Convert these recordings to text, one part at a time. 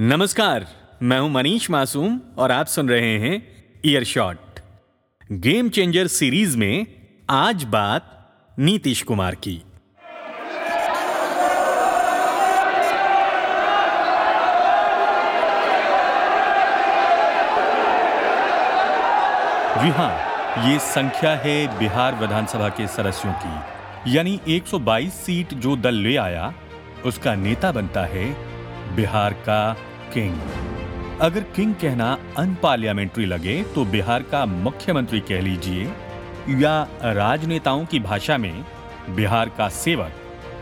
नमस्कार, मैं हूँ मनीष मासूम और आप सुन रहे हैं earshot game changer series में आज बात नीतीश कुमार की। जी हाँ, ये संख्या है बिहार विधानसभा के सदस्यों की। यानी 122 सीट जो दल ले आया, उसका नेता बनता है बिहार का किंग। अगर किंग कहना अनपार्लियामेंट्री लगे तो बिहार का मुख्यमंत्री कह लीजिए, या राजनेताओं की भाषा में, बिहार का सेवक,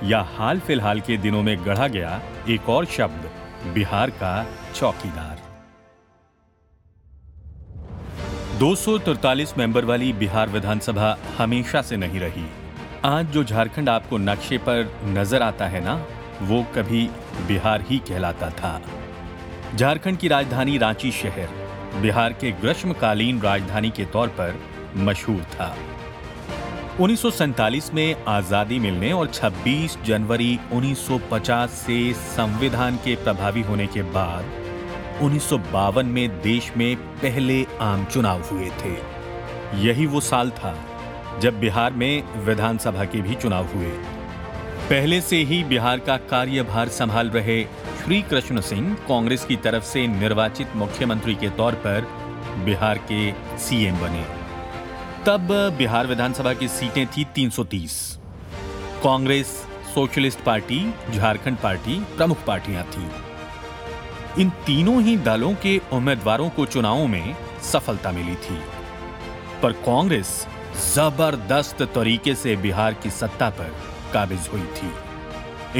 या हाल फ़िलहाल के दिनों में गढ़ा गया एक और शब्द, बिहार का चौकीदार। 243 मेंबर वाली बिहार विधानसभा हमेशा से नहीं रही। आज जो झारखंड आपको नक्शे पर नज़र आता है ना, वो कभी बिहार ही कहलाता था। झारखंड की राजधानी रांची शहर, बिहार के ग्रीष्मकालीन राजधानी के तौर पर मशहूर था। उन्नीस सौ सैंतालीस में आज़ादी मिलने और 26 जनवरी 1950 से संविधान के प्रभावी होने के बाद उन्नीस सौ बावन में देश में पहले आम चुनाव हुए थे। यही वो साल था जब बिहार में विधानसभा के भी चुनाव हुए। पहले से ही बिहार का कार्यभार संभाल रहे श्री कृष्ण सिंह कांग्रेस की तरफ़ से निर्वाचित मुख्यमंत्री के तौर पर बिहार के सीएम बने। तब बिहार विधानसभा की सीटें थी 330 Congress, socialist party, Jharkhand party प्रमुख पार्टियाँ थीं। इन तीनों ही दलों के उम्मीदवारों को चुनावों में सफलता मिली थी। पर कांग्रेस ज़बरदस्त तरीके से बिहार की सत्ता पर काबिज हुई थी।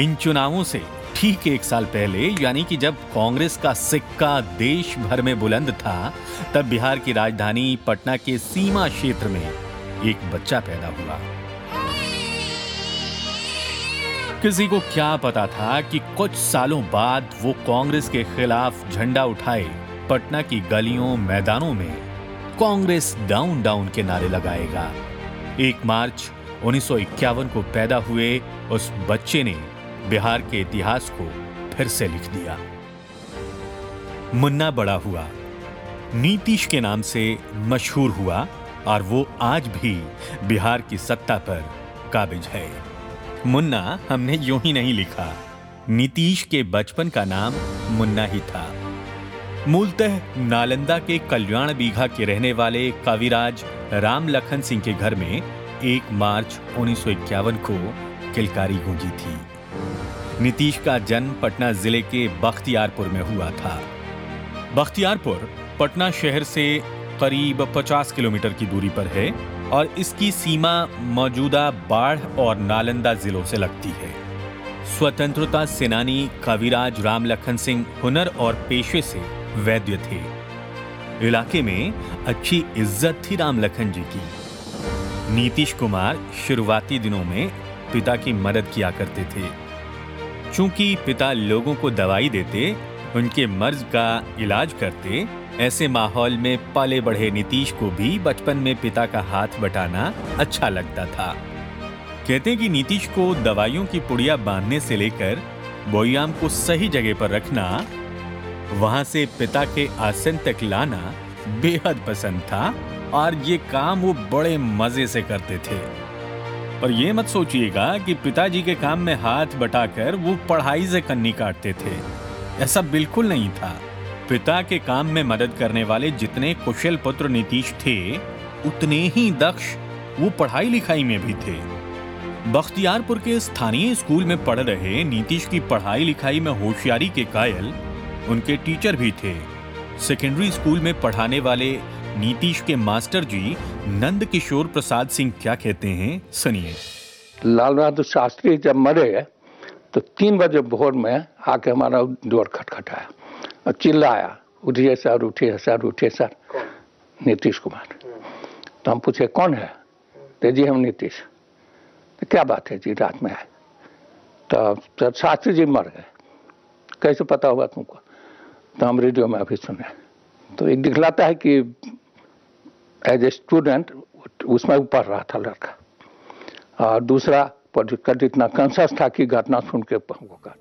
इन चुनावों से ठीक एक साल पहले, यानी कि जब कांग्रेस का सिक्का देश भर में बुलंद था, तब बिहार की राजधानी पटना के सीमा क्षेत्र में एक बच्चा पैदा हुआ। किसी को क्या पता था कि कुछ सालों बाद वो कांग्रेस के खिलाफ झंडा उठाए, पटना की गलियों मैदानों में कांग्रेस डाउन डाउन के नारे लगाएगा। एक मार्च उन्नीस सौ इक्यावन को पैदा हुए उस बच्चे ने बिहार के इतिहास को फिर से लिख दिया। मुन्ना बड़ा हुआ। नीतीश के नाम से मशहूर हुआ और वो आज भी बिहार की सत्ता पर काबिज है। मुन्ना हमने यूँ ही नहीं लिखा। नीतीश के बचपन का नाम मुन्ना ही था। मूलतः नालंदा के कल्याण बीघा के रहने वाले कविराज राम लखन सिंह के घर में एक मार्च उन्नीस सौ इक्यावन को किलकारी गूंजी थी। नीतीश का जन्म पटना ज़िले के बख्तियारपुर में हुआ था। बख्तियारपुर पटना शहर से करीब 50 किलोमीटर की दूरी पर है और इसकी सीमा मौजूदा बाढ़ और नालंदा जिलों से लगती है। स्वतंत्रता सेनानी कविराज राम लखन सिंह हुनर और पेशे से वैद्य थे। इलाके में अच्छी इज़्ज़त थी राम लखन जी की। नीतीश कुमार शुरुआती दिनों में पिता की मदद किया करते थे। चूँकि पिता लोगों को दवाई देते, उनके मर्ज का इलाज करते, ऐसे माहौल में पले बढ़े नीतीश को भी बचपन में पिता का हाथ बटाना अच्छा लगता था। कहते कि नीतीश को दवाइयों की पुड़िया बांधने से लेकर बोयाम को सही जगह पर रखना, वहाँ से पिता के आसन तक लाना बेहद पसंद था, और ये काम वो बड़े मज़े से करते थे। पर यह मत सोचिएगा कि पिताजी के काम में हाथ बटाकर वो पढ़ाई से कन्नी काटते थे। ऐसा बिल्कुल नहीं था। पिता के काम में मदद करने वाले जितने कुशल पुत्र नीतीश थे, उतने ही दक्ष वो पढ़ाई लिखाई में भी थे। बख्तियारपुर के स्थानीय स्कूल में पढ़ रहे नीतीश की पढ़ाई लिखाई में होशियारी के कायल उनके टीचर भी थे। सेकेंडरी स्कूल में पढ़ाने वाले नीतीश के मास्टर जी नंद किशोर प्रसाद सिंह क्या कहते हैं, सुनिए। लाल बहादुर शास्त्री जब मरे तो तीन बजे भोर में आके हमारा डोर खटखटाया और चिल्लाया, उठिए सर उठिए सर उठिए सर, नीतीश कुमार। तो हम पूछे, कौन है? तो जी, हम नीतीश। तो क्या बात है जी, रात में आए। तो सर, शास्त्री जी मर गए। कैसे पता हुआ तुमको? तो हम रेडियो में अभी सुने। तो एक दिखलाता है कि एज ए स्टूडेंट उसमें पढ़ रहा था लड़का। और दूसरा जितना कंसस था कि घटना सुन के हमको कहा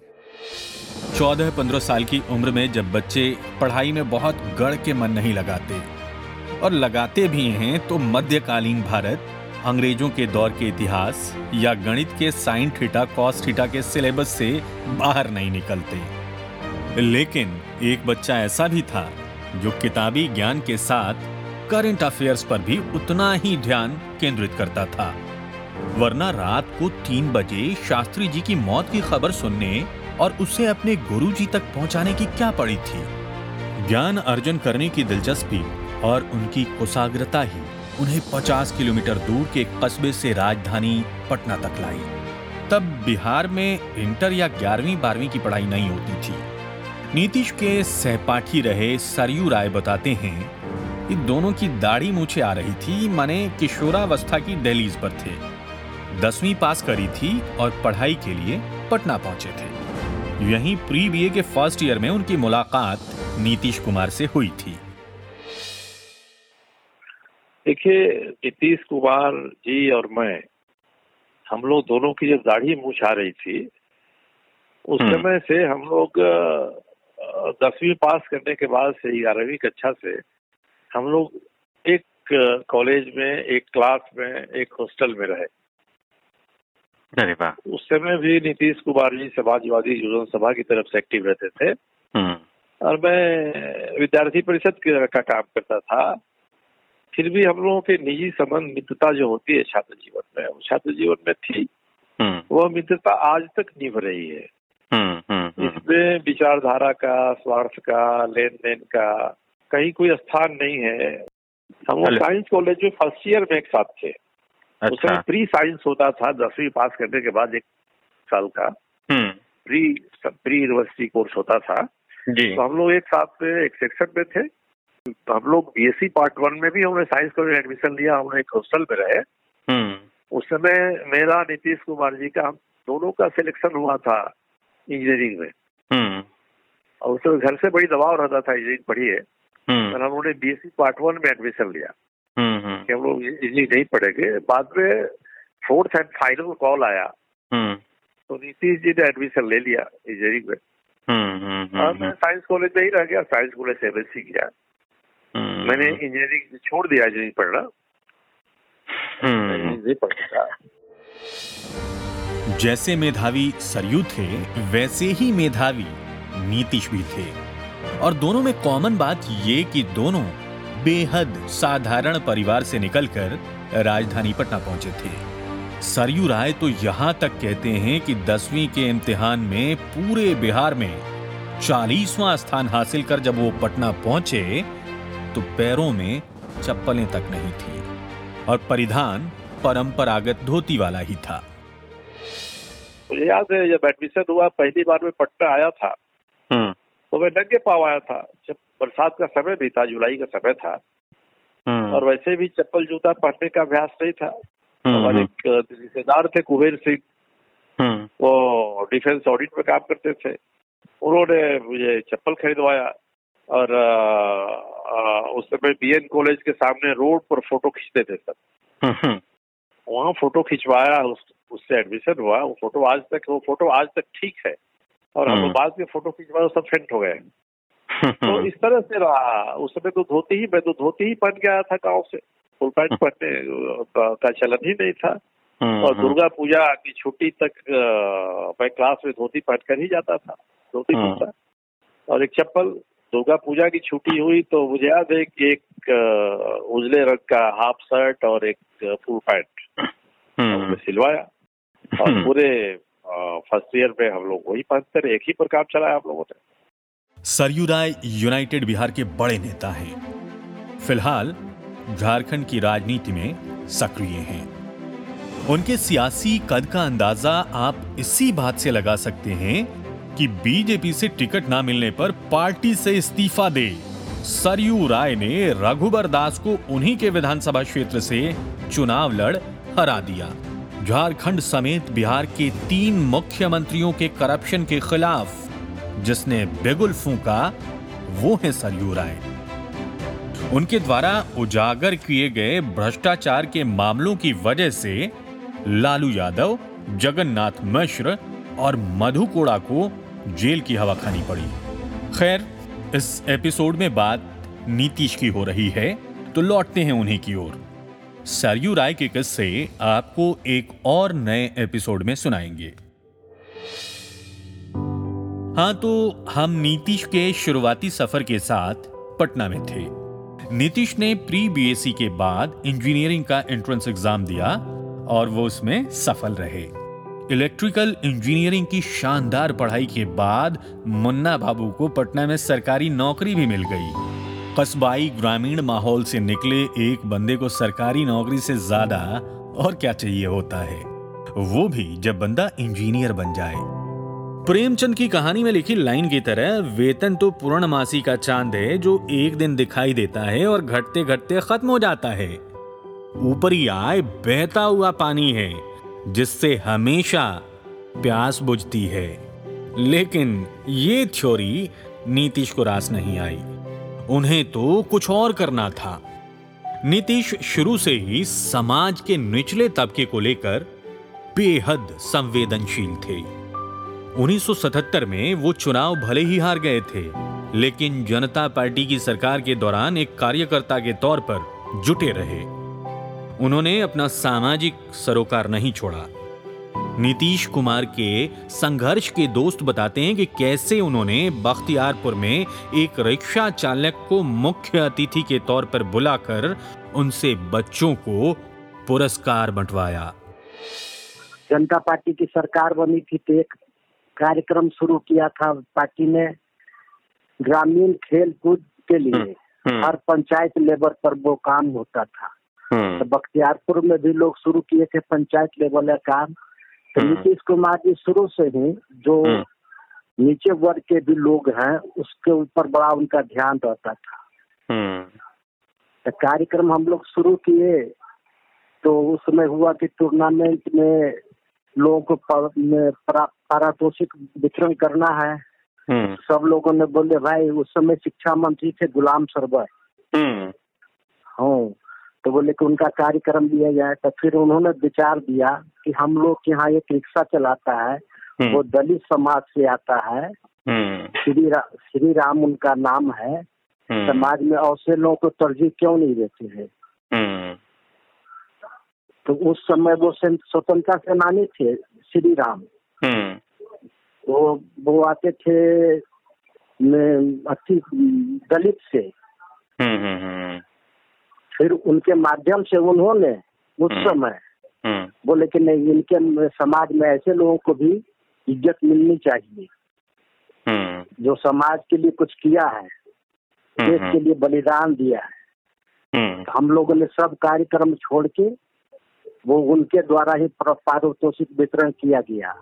चौदह पंद्रह साल की उम्र में जब बच्चे पढ़ाई में बहुत गढ़ के मन नहीं लगाते, और लगाते भी हैं तो मध्यकालीन भारत, अंग्रेज़ों के दौर के इतिहास या गणित के साइन थीटा, कॉस थीटा के सिलेबस से बाहर नहीं निकलते। लेकिन एक बच्चा ऐसा भी था, जो किताबी ज्ञान के साथ करंट अफेयर्स पर भी उतना ही ध्यान केंद्रित करता था। वरना रात को तीन बजे शास्त्री जी की मौत की खबर सुनने और उसे अपने गुरुजी तक पहुँचाने की क्या पड़ी थी? ज्ञान अर्जन करने की दिलचस्पी और उनकी कुशाग्रता ही उन्हें 50 किलोमीटर दूर के कस्बे से राजधानी पटना तक लाई। तब बिहार में इंटर या ग्यारहवीं, बारहवीं की पढ़ाई नहीं होती थी। नीतीश के सहपाठी रहे सरयू राय बताते हैं कि दोनों की दाढ़ी मूछे आ रही थी। माने किशोरावस्था की डेलीज पर थे। दसवीं पास करी थी और पढ़ाई के लिए पटना पहुँचे थे। यहीं प्री बीए के फ़र्स्ट ईयर में उनकी मुलाकात नीतीश कुमार से हुई थी। देखिए नीतीश कुमार जी और मैं हम लोग दोनों की जब दाढ़ी मूछ आ रही थी उस हम्म। समय से हम लोग दसवीं पास करने के बाद से ग्यारहवीं कक्षा से हम लोग एक कॉलेज में एक क्लास में एक हॉस्टल में रहे। अरे वाह। उस समय भी नीतीश कुमार जी समाजवादी युवजन सभा की तरफ़ से एक्टिव रहते थे। हम्म। और मैं विद्यार्थी परिषद के- का काम करता था। फिर भी हम लोगों के निजी संबंध मित्रता जो होती है छात्र जीवन में वो छात्र जीवन में थी। हम्म। वह मित्रता आज तक निभ रही है। हम्म, इसमें विचारधारा का स्वार्थ का लेन देन का कहीं कोई स्थान नहीं है। हम लोग चलो। साइंस कॉलेज में फ़र्स्ट ईयर में एक साथ थे। उस समय अच्छा। प्री साइंस होता था दसवीं पास करने के बाद एक साल का। प्री प्री यूनिवर्सिटी कोर्स होता था। जी। तो हम लोग एक साथ में एक सेक्शन में थे। तो हम लोग बीएससी पार्ट वन में भी हमने साइंस कॉलेज में एडमिशन लिया हम लोग एक हॉस्टल में रहे। हम्म। उस समय मेरा नीतीश कुमार जी का हम दोनों का सिलेक्शन हुआ था इंजीनियरिंग में। हम्म। और उस समय घर से बड़ी दबाव रहता था इंजीनियरिंग पढ़िए। हम्म। और हम बीएससी पार्ट वन में एडमिशन लिया। हम्म हम्म। कि हम लोग इंजीनियरिंग नहीं पढ़ेंगे। बाद में फोर्थ एंड फाइनल कॉल आया। हम्म। तो नीतीश जी ने एडमिशन ले लिया इंजीनियरिंग में। हम्म हम्म और मैं साइंस कॉलेज में ही रह गया। साइंस कॉलेज से एमएससी किया। मैंने इंजीनियरिंग छोड़ दिया इंजीनियरिंग पढ़ना। हम्म। नहीं पढ़ता जैसे मेधावी सरयू थे वैसे ही मेधावी नीतीश भी थे। और दोनों में कॉमन बात ये कि दोनों बेहद साधारण परिवार से निकलकर राजधानी पटना पहुँचे थे। सरयू राय तो यहाँ तक कहते हैं कि दसवीं के इम्तिहान में पूरे बिहार में चालीसवां स्थान हासिल कर जब वो पटना पहुँचे तो पैरों में चप्पलें तक नहीं थी और परिधान परंपरागत धोती वाला ही था। मुझे याद है जब एडमिशन हुआ पहली बार में पटना आया था। हम्म। तो मैं नंगे पाव आया था। जब बरसात का समय भी था जुलाई का समय था हम्म। और वैसे भी चप्पल जूता पहनने का अभ्यास नहीं था। हम्म, हमारे एक रिश्तेदार थे कुबेर सिंह। हम्म। वो डिफेंस ऑडिट में काम करते थे। उन्होंने मुझे चप्पल खरीदवाया और उस समय बीएन कॉलेज के सामने रोड पर फ़ोटो खींचते थे हम्म, हम्म, वहाँ फ़ोटो खिंचवाया उस उससे एडमिशन हुआ। वो फ़ोटो आज तक वो फ़ोटो आज तक ठीक है। और हम हम्म। बाद में फ़ोटो खिंचवाए सब फेंट हो गए। तो हम्म, इस तरह से रहा। उस समय तो धोती ही मैं तो धोती ही पहन के आया था गाँव से। फुल पैंट पहनने का, चलन ही नहीं था। हम्म, और दुर्गा पूजा की छुट्टी तक मैं क्लास में धोती पहन कर ही जाता था धोती हम्म। कुर्ता। और एक चप्पल दुर्गा पूजा की छुट्टी हुई तो मुझे याद है कि एक उजले रंग का हाफ़ शर्ट और एक फुल पैंट हम्म, सिलवाया। और हम्म। पूरे फ़र्स्ट ईयर में हम लोग वही रहे एक ही पर काम चलाया हम लोगों ने। सरयू राय यूनाइटेड बिहार के बड़े नेता हैं। फ़िलहाल झारखंड की राजनीति में सक्रिय हैं। उनके सियासी कद का अंदाज़ा आप इसी बात से लगा सकते हैं कि बीजेपी से टिकट ना मिलने पर पार्टी से इस्तीफा दे। सरयू राय ने रघुबर दास को उन्हीं के विधानसभा क्षेत्र से चुनाव लड़ हरा दिया। झारखंड समेत बिहार के तीन मुख्यमंत्रियों के करप्शन के खिलाफ जिसने बिगुल फूंका, वो है सरयू राय। उनके द्वारा उजागर किए गए भ्रष्टाचार के मामलों की वजह से लालू यादव, जगन्नाथ मिश्र और मधु कोड़ा को जेल की हवा खानी पड़ी। खैर, इस एपिसोड में बात नीतीश की हो रही है तो लौटते हैं उन्हीं की ओर। सरयू राय के किस्से आपको एक और नए एपिसोड में सुनाएँगे। हाँ तो हम नीतीश के शुरुआती सफ़र के साथ पटना में थे। नीतीश ने प्री बीएससी के बाद इंजीनियरिंग का एंट्रेंस एग्ज़ाम दिया और वो उसमें सफल रहे। इलेक्ट्रिकल इंजीनियरिंग की शानदार पढ़ाई के बाद मुन्ना बाबू को पटना में सरकारी नौकरी भी मिल गई। कस्बाई ग्रामीण माहौल से निकले एक बंदे को सरकारी नौकरी से ज़्यादा और क्या चाहिए होता है? वो भी जब बंदा इंजीनियर बन जाए। प्रेमचंद की कहानी में लिखी लाइन की तरह, वेतन तो पूर्णमासी का चाँद है जो एक दिन दिखाई देता है और घटते घटते खत्म हो जाता है। ऊपरी आय बहता हुआ पानी है, जिससे हमेशा प्यास बुझती है। लेकिन ये थ्योरी नीतीश को रास नहीं आई। उन्हें तो कुछ और करना था। नीतीश शुरू से ही समाज के निचले तबके को लेकर बेहद संवेदनशील थे। 1977 में वो चुनाव भले ही हार गए थे, लेकिन जनता पार्टी की सरकार के दौरान एक कार्यकर्ता के तौर पर जुटे रहे। उन्होंने अपना सामाजिक सरोकार नहीं छोड़ा। नीतीश कुमार के संघर्ष के दोस्त बताते हैं कि कैसे उन्होंने बख्तियारपुर में एक रिक्शा चालक को मुख्य अतिथि के तौर पर बुलाकर उनसे बच्चों को पुरस्कार बंटवाया। जनता पार्टी की सरकार बनी थी तो एक कार्यक्रम शुरू किया था पार्टी ने ग्रामीण खेल कूद के लिए। हम्म, हम्म। हर पंचायत लेवल पर वो काम होता था। हम्म, तो बख्तियारपुर में भी लोग शुरू किए थे पंचायत लेवल का काम। तो हम्म। नीतीश कुमार जी शुरू से ही जो हम्म। नीचे वर्ग के भी लोग हैं उसके ऊपर बड़ा उनका ध्यान रहता था। हम्म, तो कार्यक्रम हम लोग शुरू किए तो उसमें हुआ कि टूर्नामेंट में लोगों को पारितोषिक वितरण करना है। सब लोगों ने बोले भाई उस समय शिक्षा मंत्री थे गुलाम सरवर। हम्म, हाँ। तो बोले कि उनका कार्यक्रम लिया जाए तो फिर उन्होंने विचार दिया कि हम लोग के यहाँ एक रिक्शा चलाता है वो हम्म, दलित समाज से आता है। हम्म, श्री रा, श्री राम उनका नाम है। हम्म, समाज में ऐसे लोगों को तरजीह क्यों नहीं देते हैं? तो उस समय वो स्वतंत्रता सेनानी थे श्री राम। वो वो आते थे में अति दलित से। फिर उनके माध्यम से उन्होंने उस हम्म। समय हम्म, बोले कि नहीं इनके समाज में ऐसे लोगों को भी इज़्ज़त मिलनी चाहिए। हम्म, जो समाज के लिए कुछ किया है देश के लिए बलिदान दिया है तो हम लोगों ने सब कार्यक्रम छोड़ के वो उनके द्वारा ही प्र- पारितोषिक वितरण किया गया।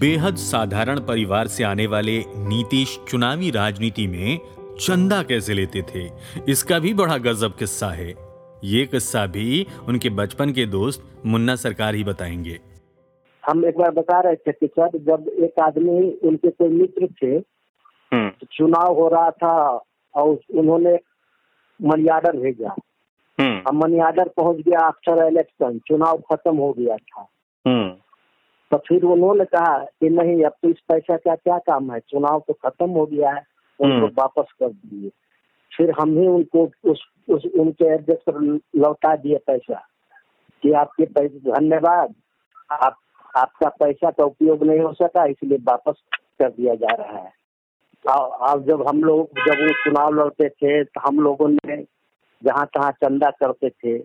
बेहद साधारण परिवार से आने वाले नीतीश चुनावी राजनीति में चंदा कैसे लेते थे? इसका भी बड़ा गजब किस्सा है। ये किस्सा भी उनके बचपन के दोस्त मुन्ना सरकार ही बताएँगे। हम एक बार बता रहे थे कि सर जब एक आदमी उनके कोई मित्र थे हम्म, तो चुनाव हो रहा था और उन्होंने मनी आर्डर भेजा अब मनी आर्डर पहुँच गया आफ्टर इलेक्शन चुनाव खत्म हो गया था। हम्म, तो फिर उन्होंने कहा कि नहीं अब तो इस पैसा का क्या काम है? चुनाव तो खत्म हो गया है। उनको हम्म। वापस कर दिए। फिर हम ही उनको उस, उस उनके एड्रेस पर लौटा दिए पैसा कि आपके पैसे धन्यवाद आप आपका पैसा का उपयोग नहीं हो सका इसलिए वापस कर दिया जा रहा है। और अब जब हम लोग जब वो चुनाव लड़ते थे तो हम लोगों ने जहाँ तहाँ चंदा करते थे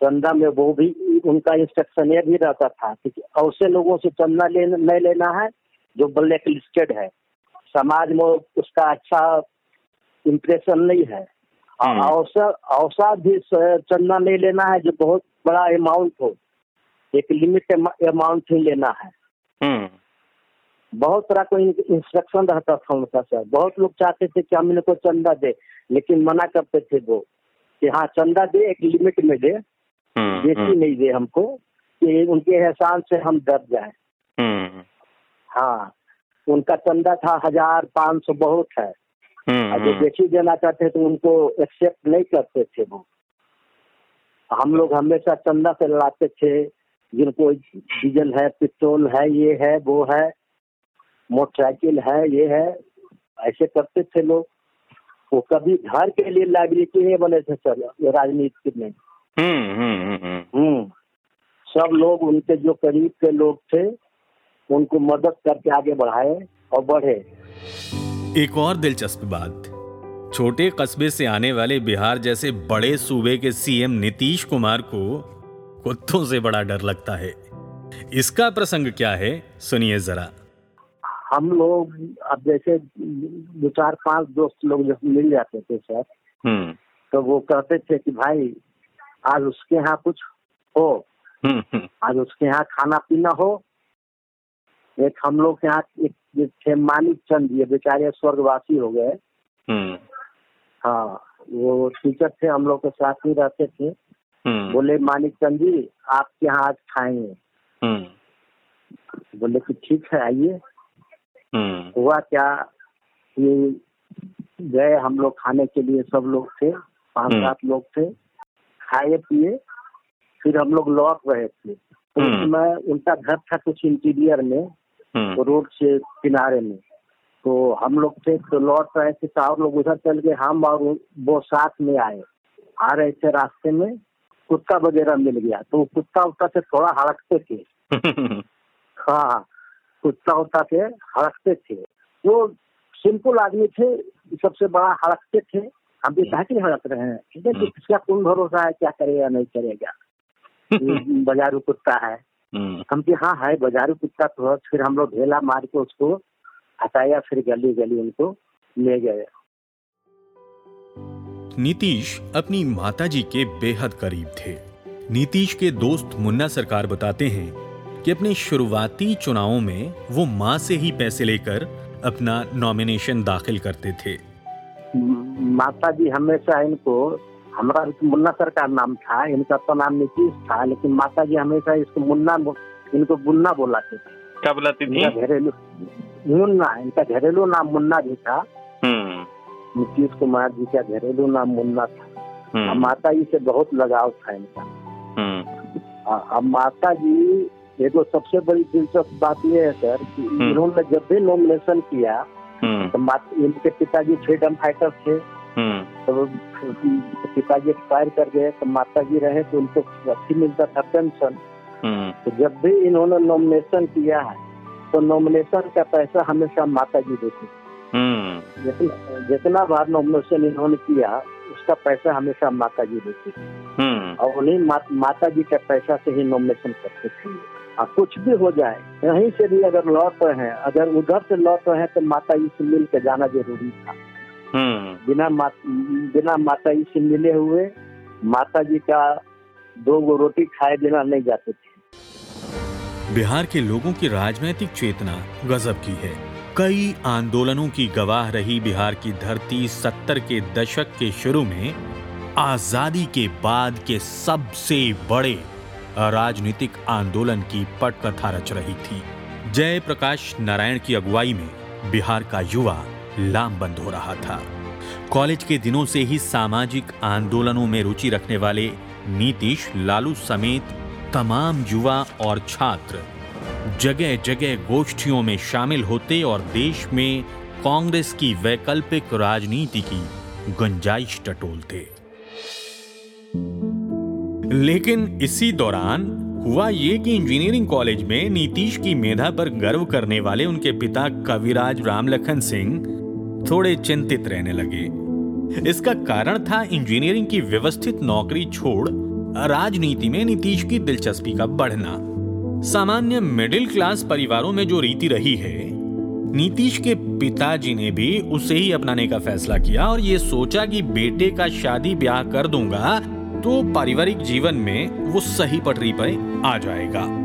चंदा में वो भी उनका इंस्ट्रक्शन ये भी रहता था कि ऐसे लोगों से चंदा ले नहीं लेना है जो ब्लैक लिस्टेड है। समाज में उसका अच्छा इम्प्रेशन नहीं है। हम्म। औसा औसा भी चंदा नहीं लेना है जो बहुत बड़ा अमाउंट हो। एक लिमिट अमाउंट ही लेना है। हम्म, बहुत तरह को इंस्ट्रक्शन रहता था उनका सर। बहुत लोग चाहते थे कि हम इनको चंदा दे लेकिन मना करते थे वो कि हाँ चंदा दे एक लिमिट में दे। हम्म, बेसी नहीं दे हमको कि उनके एहसान से हम डर जाए। हम्म, हाँ। उनका चंदा था हज़ार पाँच सौ बहुत है। हम्म, जो बेची देना चाहते तो उनको एक्सेप्ट नहीं करते थे वो। हम लोग हमेशा चंदा से लड़ाते थे जिनको डीजल है पेट्रोल है ये है वो है मोटरसाइकिल है ये है ऐसे करते थे लोग। वो कभी घर के लिए लाइबिलिटी नहीं बने थे सर राजनीति में। हम्म हम्म हम्म। हम्म। सब लोग उनके जो करीब के लोग थे उनको मदद करके आगे बढ़ाए और बढ़े। एक और दिलचस्प बात। छोटे कस्बे से आने वाले बिहार जैसे बड़े सूबे के सीएम नीतीश कुमार को कुत्तों से बड़ा डर लगता है। इसका प्रसंग क्या है सुनिए जरा। हम लोग अब जैसे दो चार पाँच दोस्त लोग जब मिल जाते थे सर हम्म। तो वो कहते थे कि भाई आज उसके यहाँ कुछ हो। हम्म हम्म। आज उसके यहाँ खाना पीना हो एक हम लोग के यहाँ एक थे मानिक चंद ये बेचारे स्वर्गवासी हो गए। हम्म। हाँ वो टीचर थे हम लोग के साथ ही रहते थे। हम्म। बोले मानिक चंद जी आपके यहाँ आज खाएँगे। हम्म। बोले कि ठीक है आइए। हुआ क्या? ये गए हम लोग खाने के लिए सब लोग थे पाँच। सात लोग थे। खाए पिए फिर हम लोग लौट रहे थे। तो हम्म। उसमें उनका घर था कुछ इंटीरियर में। तो रोड से किनारे में। तो हम लोग थे तो लौट रहे थे तो और लोग उधर चल गए हम और वो साथ में आए। आ रहे थे रास्ते में कुत्ता वगैरह मिल गया। तो कुत्ता उत्ता से थोड़ा हड़कते थे। हाँ कुत्ता उत्ता से हड़कते थे। वो सिंपल आदमी थे सबसे बड़ा हड़कते थे। हम भी कहा कि हड़क रहे हैं। ठीक है कि किसका कौन भरोसा है क्या करेगा नहीं करेगा? बाजारू कुत्ता है। हम्म हम कि हाँ है बाजारू कुत्ता तो है। फिर हम लोग ढेला मार के उसको हटाया फिर गली गली उनको ले गए। नीतीश अपनी माताजी के बेहद करीब थे। नीतीश के दोस्त मुन्ना सरकार बताते हैं कि अपने शुरुआती चुनावों में वो माँ से ही पैसे लेकर अपना नॉमिनेशन दाखिल करते थे। माता जी हमेशा इनको हमारा मुन्ना सर का नाम था इनका तो नाम नीतीश था लेकिन माता जी हमेशा इसको मुन्ना इनको मुन्ना बोलाते थे। क्या बुलाती थी? घरेलू मुन्ना इनका घरेलू नाम मुन्ना भी था। हम्म। नीतीश कुमार जी का घरेलू नाम मुन्ना था। हम्म। माता जी से बहुत लगाव था इनका। हम्म। अब माता जी ये तो सबसे बड़ी दिलचस्प बात ये है सर कि इन्होंने जब भी नॉमिनेशन किया तो इनके पिताजी फ्रीडम फाइटर थे। तो पिताजी एक्सपायर कर गए तो माता जी रहे तो उनको अच्छी मिलता था पेंशन। हम्म। तो जब भी इन्होंने नॉमिनेशन किया है तो नॉमिनेशन का पैसा हमेशा माता जी देती। हम्म। जितना जितना बार नॉमिनेशन इन्होंने किया उसका पैसा हमेशा माता जी देती थी हम्म। और उन्हीं मा, माता जी के पैसा से ही नॉमिनेशन करते थे। और कुछ भी हो जाए कहीं से भी अगर लौट रहे हैं अगर उधर से लौट रहे हैं तो माता जी से मिल के जाना ज़रूरी था। हम्म बिना मा, बिना माता जी से मिले हुए माता जी का दो गो रोटी खाए बिना नहीं जाते थे। बिहार के लोगों की राजनीतिक चेतना गजब की है। कई आंदोलनों की गवाह रही बिहार की धरती सत्तर के दशक के शुरू में आज़ादी के बाद के सबसे बड़े राजनीतिक आंदोलन की पटकथा रच रही थी। जय प्रकाश नारायण की अगुवाई में बिहार का युवा लामबंद हो रहा था। कॉलेज के दिनों से ही सामाजिक आंदोलनों में रुचि रखने वाले नीतीश लालू समेत तमाम युवा और छात्र जगह जगह गोष्ठियों में शामिल होते और देश में कांग्रेस की वैकल्पिक राजनीति की गुंजाइश टटोलते। लेकिन इसी दौरान हुआ ये कि इंजीनियरिंग कॉलेज में नीतीश की मेधा पर गर्व करने वाले उनके पिता कविराज रामलखन सिंह थोड़े चिंतित रहने लगे। इसका कारण था इंजीनियरिंग की व्यवस्थित नौकरी छोड़, राजनीति में नीतीश की दिलचस्पी का बढ़ना। सामान्य मिडिल क्लास परिवारों में जो रीति रही है, नीतीश के पिताजी ने भी उसे ही अपनाने का फैसला किया और ये सोचा कि बेटे का शादी ब्याह कर दूँगा तो पारिवारिक जीवन में वो सही पटरी पर आ जाएगा।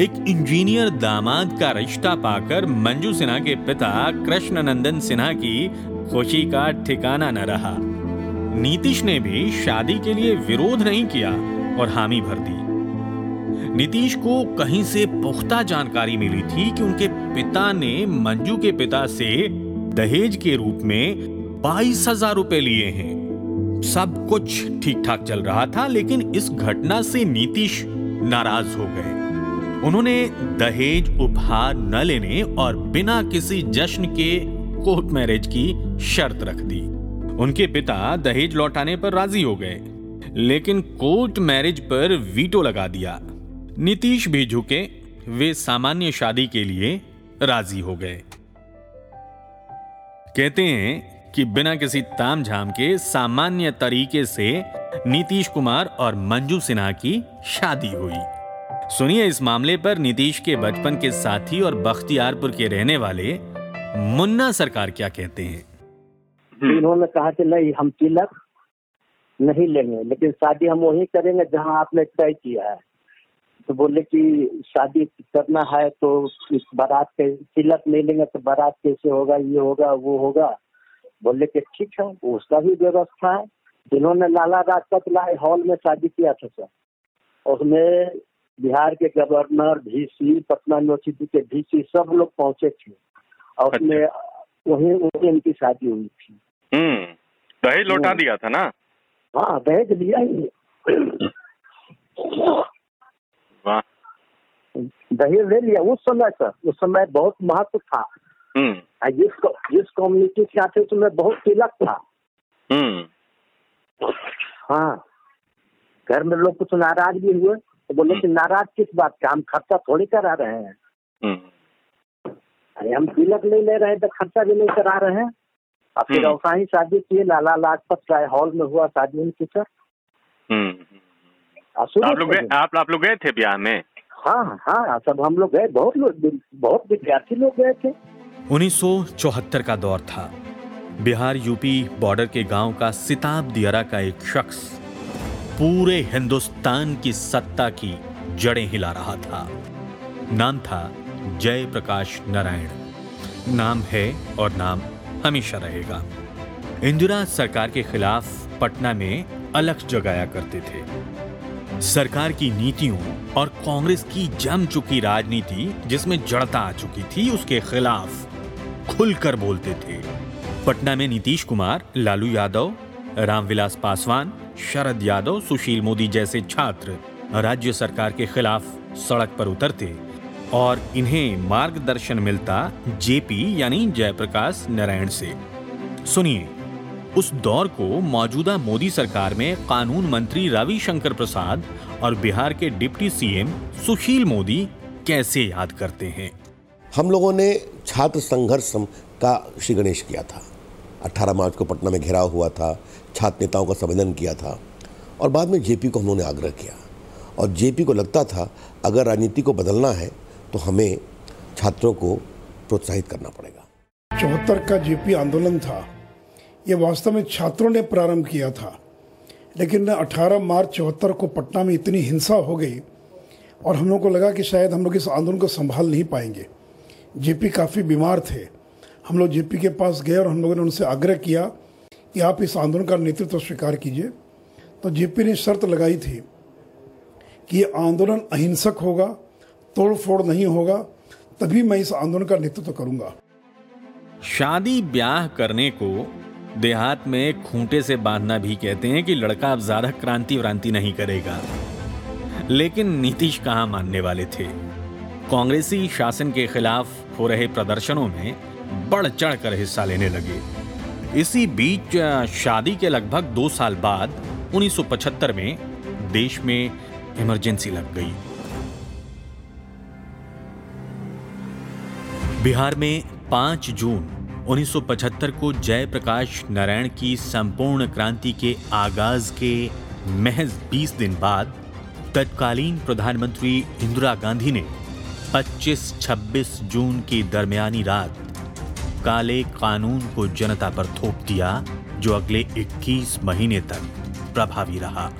एक इंजीनियर दामाद का रिश्ता पाकर मंजू सिन्हा के पिता कृष्ण नंदन सिन्हा की खुशी का ठिकाना न रहा। नीतीश ने भी शादी के लिए विरोध नहीं किया और हामी भर दी। नीतीश को कहीं से पुख्ता जानकारी मिली थी कि उनके पिता ने मंजू के पिता से दहेज के रूप में बाईस हज़ार रुपए लिए हैं। सब कुछ ठीक ठाक चल रहा था, लेकिन इस घटना से नीतीश नाराज़ हो गए। उन्होंने दहेज उपहार न लेने और बिना किसी जश्न के कोर्ट मैरिज की शर्त रख दी। उनके पिता दहेज लौटाने पर राज़ी हो गए, लेकिन कोर्ट मैरिज पर वीटो लगा दिया। नीतीश भी झुके, वे सामान्य शादी के लिए राज़ी हो गए। कहते हैं कि बिना किसी तामझाम के सामान्य तरीके से नीतीश कुमार और मंजू सिन्हा की शादी हुई। सुनिए इस मामले पर नीतीश के बचपन के साथी और बख्तियारपुर के रहने वाले मुन्ना सरकार क्या कहते हैं? इन्होंने कहा कि नहीं हम तिलक नहीं लेंगे लेकिन शादी हम वही करेंगे जहाँ आपने तय किया है। तो बोले कि शादी करना है तो इस बारात के तिलक ले लेंगे तो बारात कैसे होगा ये होगा वो होगा। बोले कि ठीक है उसका भी व्यवस्था है। जिन्होंने लाला राजपत राय हॉल में शादी किया था सर। उसमें बिहार के गवर्नर वीसी पटना यूनिवर्सिटी के वीसी सब लोग पहुँचे थे। और उसमें वहीं वहीं इनकी शादी हुई थी। हम्म दहेज लौटा हम्म। दिया था ना? हाँ दहेज लिया ही। दहेज ले लिया। उस समय सर उस समय बहुत महत्व था। हम्म। जिस जिस कम्युनिटी के आते उसमें बहुत तिलक था। हाँ। घर में लोग कुछ नाराज़ भी हुए। तो बोले कि नाराज़ किस बात का? हम खर्चा थोड़ी करा रहे हैं। हम्म। अरे हम तिलक नहीं ले रहे हैं तो खर्चा भी नहीं करा रहे हैं। और फिर हम्म। औसा ही शादी किए लाला लाजपत राय हॉल में हुआ शादी उनकी सर हम्म। शुरू आप लोग गए आप आप लोग गए थे ब्याह में? हाँ हाँ सब हम लोग गए। बहुत लोग बहुत विद्यार्थी लोग गए थे। 1974 का दौर था। बिहार यूपी बॉर्डर के गाँव का सिताब दियरा का एक शख्स पूरे हिंदुस्तान की सत्ता की जड़ें हिला रहा था। नाम था जय प्रकाश नारायण। नाम है और नाम हमेशा रहेगा। इंदिरा सरकार के खिलाफ पटना में अलग जगाया करते थे। सरकार की नीतियों और कांग्रेस की जम चुकी राजनीति, जिसमें जड़ता आ चुकी थी, उसके खिलाफ खुलकर बोलते थे। पटना में नीतीश कुमार, लालू यादव, रामविलास पासवान शरद यादव, सुशील मोदी जैसे छात्र राज्य सरकार के खिलाफ सड़क पर उतरते और इन्हें मार्गदर्शन मिलता जेपी यानी जयप्रकाश नारायण से। सुनिए, उस दौर को मौजूदा मोदी सरकार में कानून मंत्री रविशंकर प्रसाद और बिहार के डिप्टी सीएम सुशील मोदी कैसे याद करते हैं? हम लोगों ने छात्र संघर्ष का श्री गणेश किया था। 18 मार्च को पटना में घेराव हुआ था। छात्र नेताओं का संवेदन किया था और बाद में जेपी को हम लोगों ने आग्रह किया। और जेपी को लगता था, अगर राजनीति को बदलना है तो हमें छात्रों को प्रोत्साहित करना पड़ेगा। चौहत्तर का जेपी आंदोलन था ये वास्तव में छात्रों ने प्रारंभ किया था। लेकिन 18 मार्च चौहत्तर को पटना में इतनी हिंसा हो गई और हम लोग को लगा कि शायद हम लोग इस आंदोलन को संभाल नहीं पाएँगे। जेपी काफ़ी बीमार थे। हम लोग जेपी के पास गए और हम लोगों ने उनसे आग्रह किया कि आप इस आंदोलन का नेतृत्व तो स्वीकार कीजिए। तो जेपी ने शर्त लगाई थी कि ये आंदोलन अहिंसक होगा तोड़ फोड़ नहीं होगा, तभी मैं इस आंदोलन का नेतृत्व तो करूँगा। शादी ब्याह करने को देहात में खूंटे से बांधना भी कहते हैं कि लड़का अब ज़्यादा क्रांति व्रांति नहीं करेगा। लेकिन नीतीश कहाँ मानने वाले थे? कांग्रेसी शासन के खिलाफ हो रहे प्रदर्शनों में बढ़ चढ़ कर हिस्सा लेने लगे। इसी बीच शादी के लगभग दो साल बाद 1975 में देश में इमरजेंसी लग गई। बिहार में 5 जून 1975 को जयप्रकाश नारायण की संपूर्ण क्रांति के आगाज़ के महज 20 दिन बाद, तत्कालीन प्रधानमंत्री इंदिरा गांधी ने 25-26 जून की दरमियानी रात काले कानून को जनता पर थोप दिया, जो अगले 21 महीने तक प्रभावी रहा।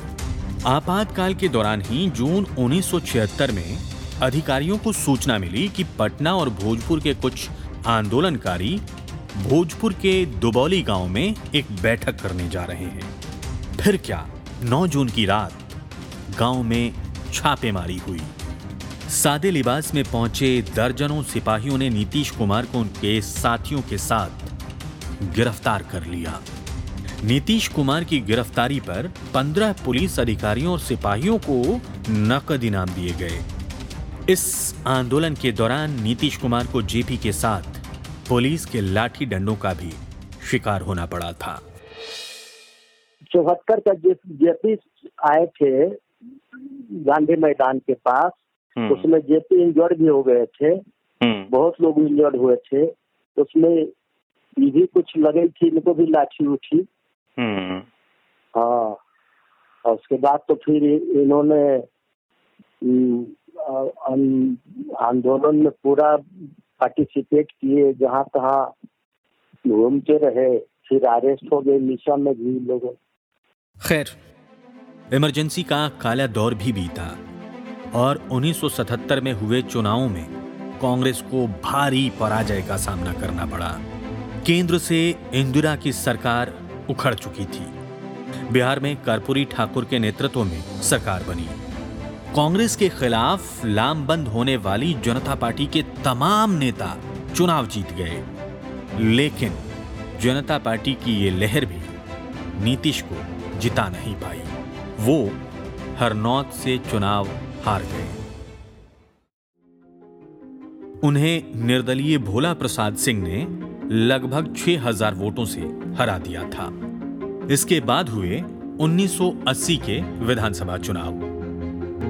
आपातकाल के दौरान ही जून 1976 में अधिकारियों को सूचना मिली कि पटना और भोजपुर के कुछ आंदोलनकारी भोजपुर के दुबौली गाँव में एक बैठक करने जा रहे हैं। फिर क्या? 9 जून की रात गाँव में छापेमारी हुई। सादे लिबास में पहुँचे दर्जनों सिपाहियों ने नीतीश कुमार को उनके साथियों के साथ गिरफ़्तार कर लिया। नीतीश कुमार की गिरफ्तारी पर 15 पुलिस अधिकारियों और सिपाहियों को नकद इनाम दिए गए। इस आंदोलन के दौरान नीतीश कुमार को जेपी के साथ पुलिस के लाठी डंडों का भी शिकार होना पड़ा था। चौहत्तर का जेपी आए थे गांधी मैदान के पास उसमें जेपी इंजर्ड भी हो गए थे हम्म, बहुत लोग इंजर्ड हुए थे उसमें ये भी कुछ लगे थी इनको भी लाठी उठी। हम्म, हाँ और उसके बाद तो फिर इन्होंने हम्म, आंदोलन में पूरा पार्टिसिपेट किए जहाँ तहाँ घूमते रहे फिर अरेस्ट हो गए निशा में भी लोग। खैर इमरजेंसी का काला दौर भी बीता। और 1977 में हुए चुनावों में कांग्रेस को भारी पराजय का सामना करना पड़ा। केंद्र से इंदिरा की सरकार उखड़ चुकी थी। बिहार में कर्पूरी ठाकुर के नेतृत्व में सरकार बनी। कांग्रेस के खिलाफ लामबंद होने वाली जनता पार्टी के तमाम नेता चुनाव जीत गए। लेकिन जनता पार्टी की ये लहर भी नीतीश को जिता नहीं पाई। वो हरनौत से चुनाव हार गए। उन्हें निर्दलीय भोला प्रसाद सिंह ने लगभग 6000 वोटों से हरा दिया था। इसके बाद हुए 1980 के विधानसभा चुनाव।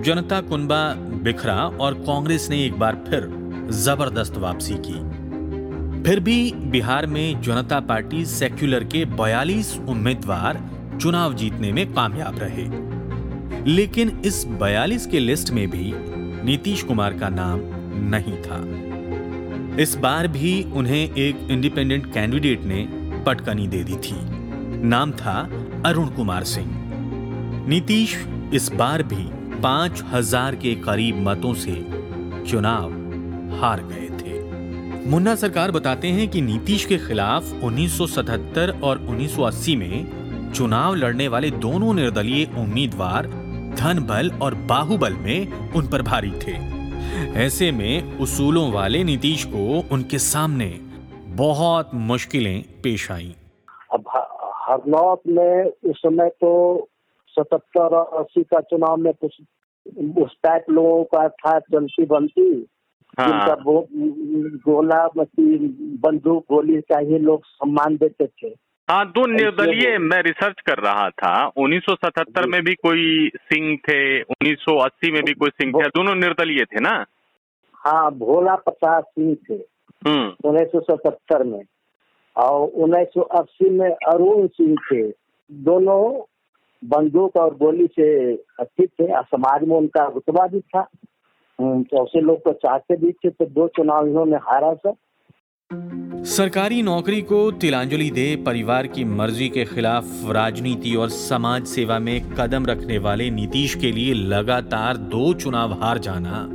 जनता कुनबा बिखरा और कांग्रेस ने एक बार फिर ज़बरदस्त वापसी की। फिर भी बिहार में जनता पार्टी सेक्युलर के 42 उम्मीदवार चुनाव जीतने में कामयाब रहे। लेकिन इस 42 के लिस्ट में भी नीतीश कुमार का नाम नहीं था। इस बार भी उन्हें एक इंडिपेंडेंट कैंडिडेट ने पटकनी दे दी थी। नाम था अरुण कुमार सिंह। नीतीश इस बार भी पाँच हज़ार के करीब मतों से चुनाव हार गए थे। मुन्ना सरकार बताते हैं कि नीतीश के खिलाफ 1977 और 1980 में चुनाव लड़ने वाले दोनों निर्दलीय उम्मीदवार धन बल और बाहुबल में उन पर भारी थे। ऐसे में उसूलों वाले नीतीश को उनके सामने बहुत मुश्किलें पेश आई। अब हरनौत में उस समय तो सतहत्तर और अस्सी का चुनाव में कुछ उस टाइप लोगों का था चलती बनती। जिनका हाँ गोला मती बंदूक गोली का ही लोग सम्मान देते थे। हाँ दो निर्दलीय मैं रिसर्च कर रहा था। 1977 में भी कोई सिंह थे 1980 में भी कोई सिंह थे दोनों निर्दलीय थे ना? हाँ भोला प्रसाद सिंह थे। हम्म। उन्नीस सौ सतहत्तर में। और उन्नीस सौ अस्सी में अरुण सिंह थे। दोनों बंदूक और गोली से अच्छी थे। और समाज में उनका रुतबा भी था। हम्म, तो ऐसे लोग तो चाहते भी थे तो दो चुनाव इन्होंने हारा सर सरकारी नौकरी को तिलांजलि दे परिवार की मर्ज़ी के खिलाफ राजनीति और समाज सेवा में कदम रखने वाले नीतीश के लिए लगातार दो चुनाव हार जाना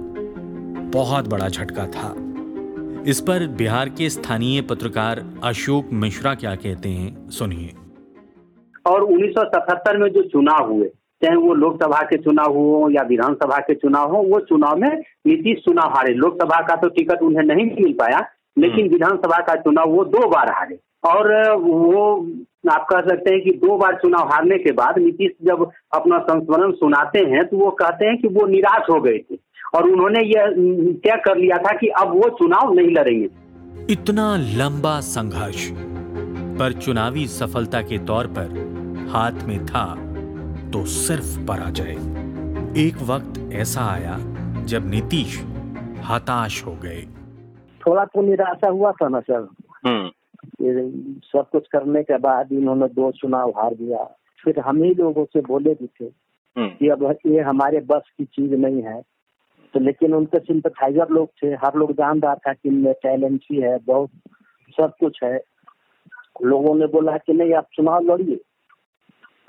बहुत बड़ा झटका था। इस पर बिहार के स्थानीय पत्रकार अशोक मिश्रा क्या कहते हैं, सुनिए। और 1977 में जो चुनाव हुए, चाहे वो लोकसभा के चुनाव हो या विधानसभा के चुनाव हो, वो चुनाव में नीतीश चुनाव हारे। लोकसभा का तो टिकट उन्हें नहीं मिल पाया लेकिन विधानसभा का चुनाव वो दो बार हारे। और वो आप कह सकते हैं कि दो बार चुनाव हारने के बाद नीतीश जब अपना संस्मरण सुनाते हैं तो वो कहते हैं कि वो निराश हो गए थे। और उन्होंने यह तय कर लिया था कि अब वो चुनाव नहीं लड़ेंगे। इतना लंबा संघर्ष पर चुनावी सफलता के तौर पर हाथ में था तो सिर्फ़ पराजय। एक वक्त ऐसा आया जब नीतीश हताश हो गए। थोड़ा तो निराशा हुआ था ना सर। हम्म। सब कुछ करने के बाद इन्होंने दो चुनाव हार दिया। फिर हम ही लोगों से बोले भी थे हम्म। कि अब ये हमारे बस की चीज़ नहीं है। तो लेकिन उनके सिंपथाइजर लोग थे हर लोग जान रहा था कि इनमें टैलेंट भी है बहुत सब कुछ है। लोगों ने बोला कि नहीं आप चुनाव लड़िए।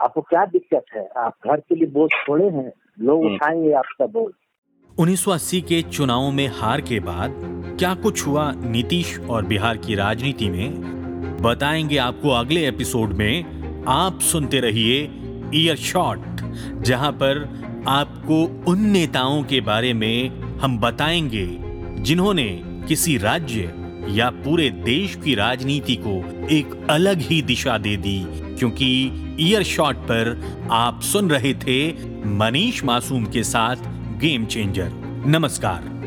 आपको क्या दिक्कत है? आप घर के लिए बोझ छोड़े हैं। लोग हम्म। उठाएँगे आपका बोझ। 1980 के चुनावों में हार के बाद क्या कुछ हुआ नीतीश और बिहार की राजनीति में? बताएँगे आपको अगले एपिसोड में। आप सुनते रहिए ईयर शॉट जहाँ पर आपको उन नेताओं के बारे में हम बताएँगे, जिन्होंने किसी राज्य या पूरे देश की राजनीति को एक अलग ही दिशा दे दी। क्योंकि ईयर शॉट पर आप सुन रहे थे मनीष मासूम के साथ गेम चेंजर नमस्कार।